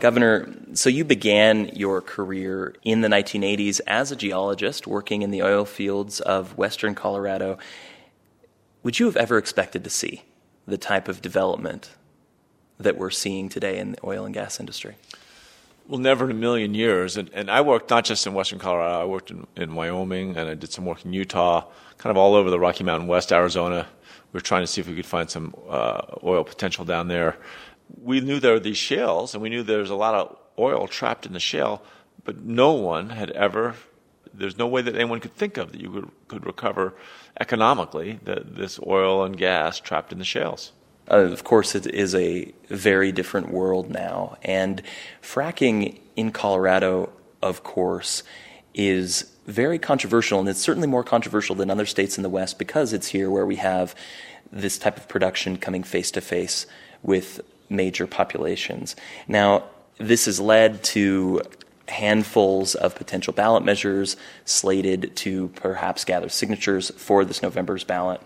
Governor, so you began your career in the 1980s as a geologist working in the oil fields of western Colorado. Would you have ever expected to see the type of development that we're seeing today in the oil and gas industry? Well, never in a million years. And, and I worked not just in western Colorado, I worked in, in Wyoming and I did some work in Utah, kind of all over the Rocky Mountain West, Arizona. We were trying to see if we could find some uh, oil potential down there we knew there were these shales, and we knew there was a lot of oil trapped in the shale, but no one had ever. There's no way that anyone could think of that you could, could recover economically the, this oil and gas trapped in the shales. Uh, of course, it is a very different world now. And fracking in Colorado, of course, is very controversial. And it's certainly more controversial than other states in the West because it's here where we have this type of production coming face to face with major populations. Now, this has led to handfuls of potential ballot measures slated to perhaps gather signatures for this November's ballot.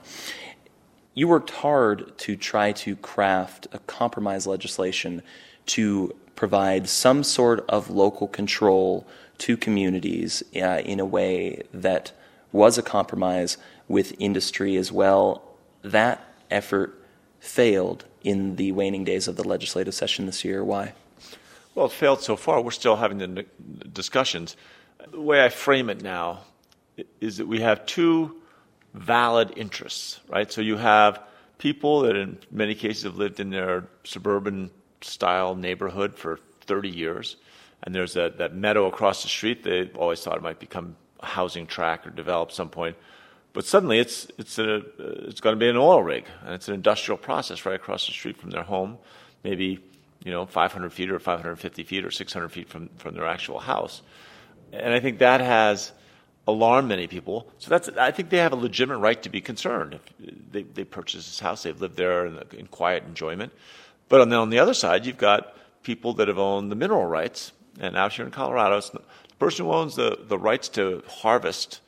You worked hard to try to craft a compromise legislation to provide some sort of local control to communities uh, in a way that was a compromise with industry as well. That effort failed in the waning days of the legislative session this year. Why? Well, it failed so far. We're still having the discussions. The way I frame it now is that we have two valid interests, right? So you have people that in many cases have lived in their suburban style neighborhood for 30 years, and there's that, that meadow across the street. They always thought it might become a housing tract or develop some point. But suddenly it's, it's, a, uh, it's going to be an oil rig, and it's an industrial process right across the street from their home, maybe you know 500 feet or 550 feet or 600 feet from, from their actual house. And I think that has alarmed many people. So that's, I think they have a legitimate right to be concerned. If uh, they, they purchased this house, they've lived there in, in quiet enjoyment. But on the, on the other side, you've got people that have owned the mineral rights. And out here in Colorado, the person who owns the, the rights to harvest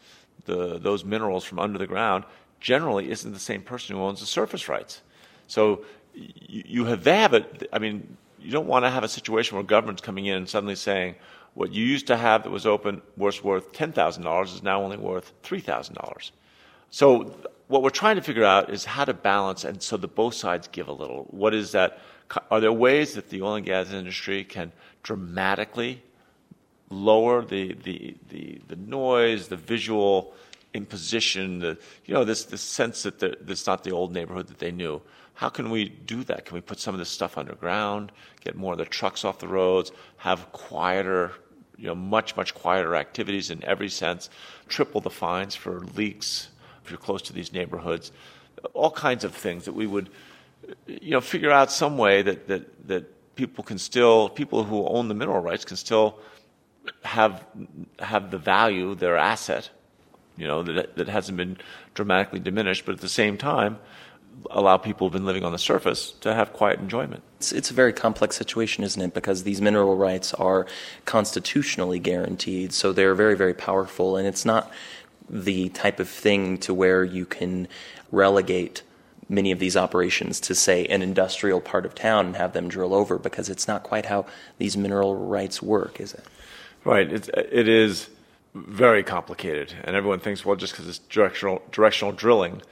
the, those minerals from under the ground generally isn't the same person who owns the surface rights. So you, you have, that, I mean, you don't want to have a situation where government's coming in and suddenly saying, what you used to have that was open was worth $10,000 is now only worth $3,000. So what we're trying to figure out is how to balance and so that both sides give a little. What is that? Are there ways that the oil and gas industry can dramatically lower the, the, the, the noise, the visual imposition, the, you know, this, this sense that this not the old neighborhood that they knew. How can we do that? Can we put some of this stuff underground, get more of the trucks off the roads, have quieter, you know, much, much quieter activities in every sense, triple the fines for leaks if you're close to these neighborhoods, all kinds of things that we would, you know, figure out some way that, that, that people can still, people who own the mineral rights can still have have the value, their asset, you know, that that hasn't been dramatically diminished, but at the same time, allow people who've been living on the surface to have quiet enjoyment. It's, it's a very complex situation, isn't it? Because these mineral rights are constitutionally guaranteed, so they're very, very powerful, and it's not the type of thing to where you can relegate many of these operations to say an industrial part of town and have them drill over because it's not quite how these mineral rights work, is it? Right. It's, it is very complicated, and everyone thinks, well, just because it's directional directional drilling,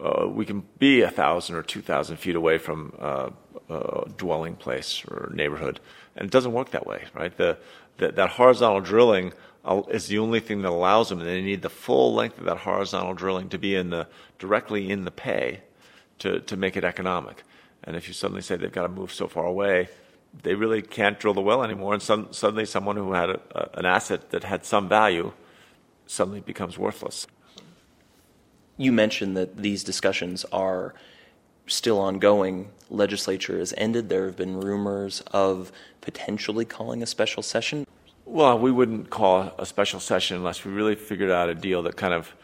uh, we can be a thousand or two thousand feet away from uh, a dwelling place or neighborhood, and it doesn't work that way, right? The, the that horizontal drilling is the only thing that allows them, and they need the full length of that horizontal drilling to be in the directly in the pay to to make it economic. And if you suddenly say they've got to move so far away, they really can't drill the well anymore, and some, suddenly someone who had a, a, an asset that had some value suddenly becomes worthless. You mentioned that these discussions are still ongoing. Legislature has ended. There have been rumors of potentially calling a special session. Well, we wouldn't call a special session unless we really figured out a deal that kind of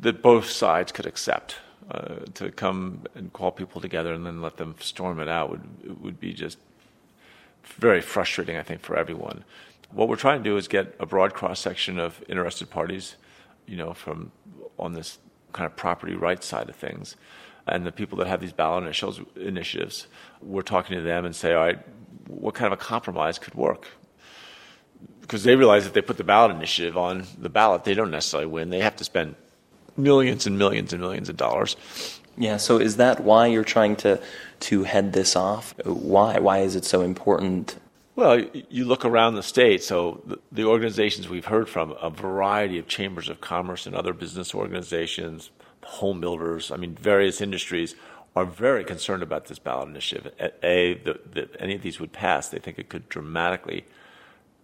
that both sides could accept. Uh, to come and call people together and then let them storm it out would would be just very frustrating, I think, for everyone. What we're trying to do is get a broad cross section of interested parties, you know, from on this kind of property rights side of things, and the people that have these ballot initiatives. We're talking to them and say, all right, what kind of a compromise could work. Because they realize if they put the ballot initiative on the ballot, they don't necessarily win. They have to spend millions and millions and millions of dollars. Yeah, so is that why you're trying to, to head this off? Why? Why is it so important? Well, you look around the state, so the, organizations we've heard from, a variety of chambers of commerce and other business organizations, home builders, I mean, various industries are very concerned about this ballot initiative. A, that any of these would pass, they think it could dramatically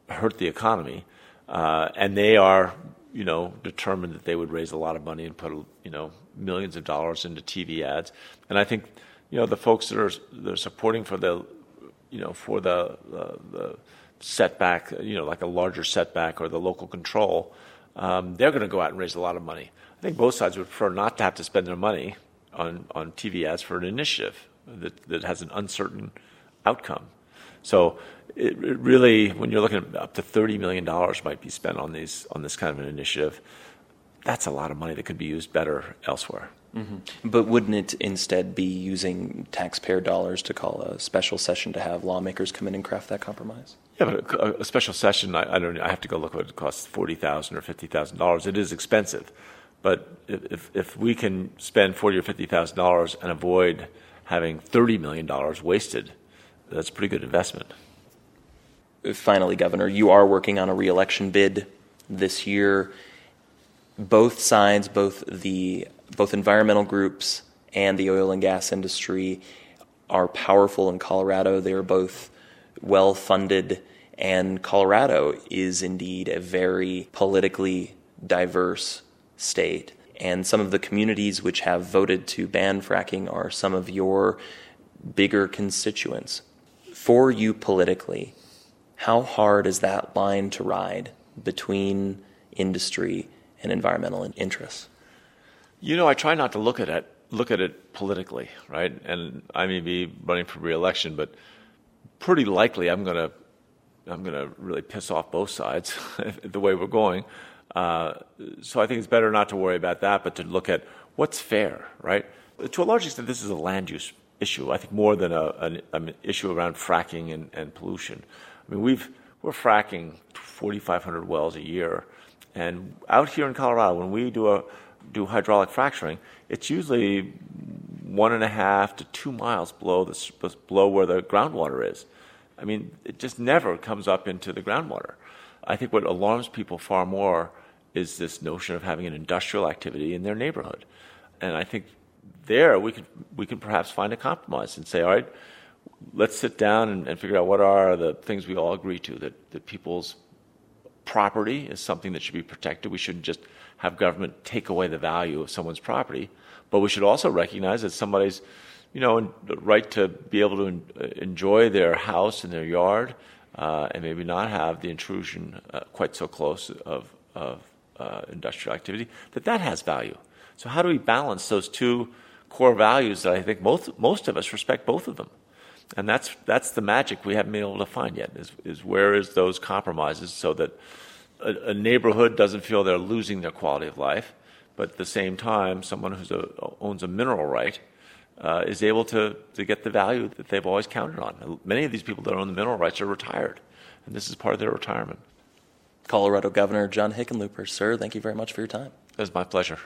hurt the economy, uh, and they are, you know, determined that they would raise a lot of money and put, you know, millions of dollars into TV ads. And I think, you know, the folks that are they're supporting for the, you know, for the, the, the setback, you know, like a larger setback or the local control, um, they're going to go out and raise a lot of money. I think both sides would prefer not to have to spend their money on, on TV ads for an initiative that, that has an uncertain outcome. So it, it really, when you're looking at up to $30 million might be spent on, these, on this kind of an initiative, that's a lot of money that could be used better elsewhere. Mm-hmm. But wouldn't it instead be using taxpayer dollars to call a special session to have lawmakers come in and craft that compromise? Yeah, but a, a special session, I, I, don't. I have to go look what it costs forty thousand or fifty thousand dollars. It is expensive, but if if we can spend forty or fifty thousand dollars and avoid having thirty million dollars wasted, that's a pretty good investment. Finally, Governor, you are working on a reelection bid this year. Both sides, both the both environmental groups and the oil and gas industry, are powerful in Colorado. They are both well funded, and Colorado is indeed a very politically diverse state. And some of the communities which have voted to ban fracking are some of your bigger constituents. For you politically, how hard is that line to ride between industry and environmental interests? You know, I try not to look at it look at it politically, right? And I may be running for reelection, but pretty likely I'm going to I'm going to really piss off both sides the way we're going. Uh, so I think it's better not to worry about that, but to look at what's fair, right? To a large extent, this is a land use issue. I think more than a, an, an issue around fracking and, and, pollution. I mean, we've we're fracking 4,500 wells a year, and out here in Colorado, when we do a do hydraulic fracturing, it's usually one and a half to two miles below the below where the groundwater is. I mean, it just never comes up into the groundwater. I think what alarms people far more is this notion of having an industrial activity in their neighborhood. And I think there we could we can perhaps find a compromise and say, all right, let's sit down and, and figure out what are the things we all agree to that, that people's property is something that should be protected. We shouldn't just have government take away the value of someone's property, but we should also recognize that somebody's you know, right to be able to uh, enjoy their house and their yard, uh, and maybe not have the intrusion uh, quite so close of, of uh, industrial activity, that that has value. So how do we balance those two core values that I think most, most of us respect both of them? And that's, that's the magic we haven't been able to find yet, is, is where is those compromises so that a, a neighborhood doesn't feel they're losing their quality of life, but at the same time, someone who owns a mineral right uh, is able to, to get the value that they've always counted on. Many of these people that own the mineral rights are retired, and this is part of their retirement. Colorado Governor John Hickenlooper, sir, thank you very much for your time. It was my pleasure.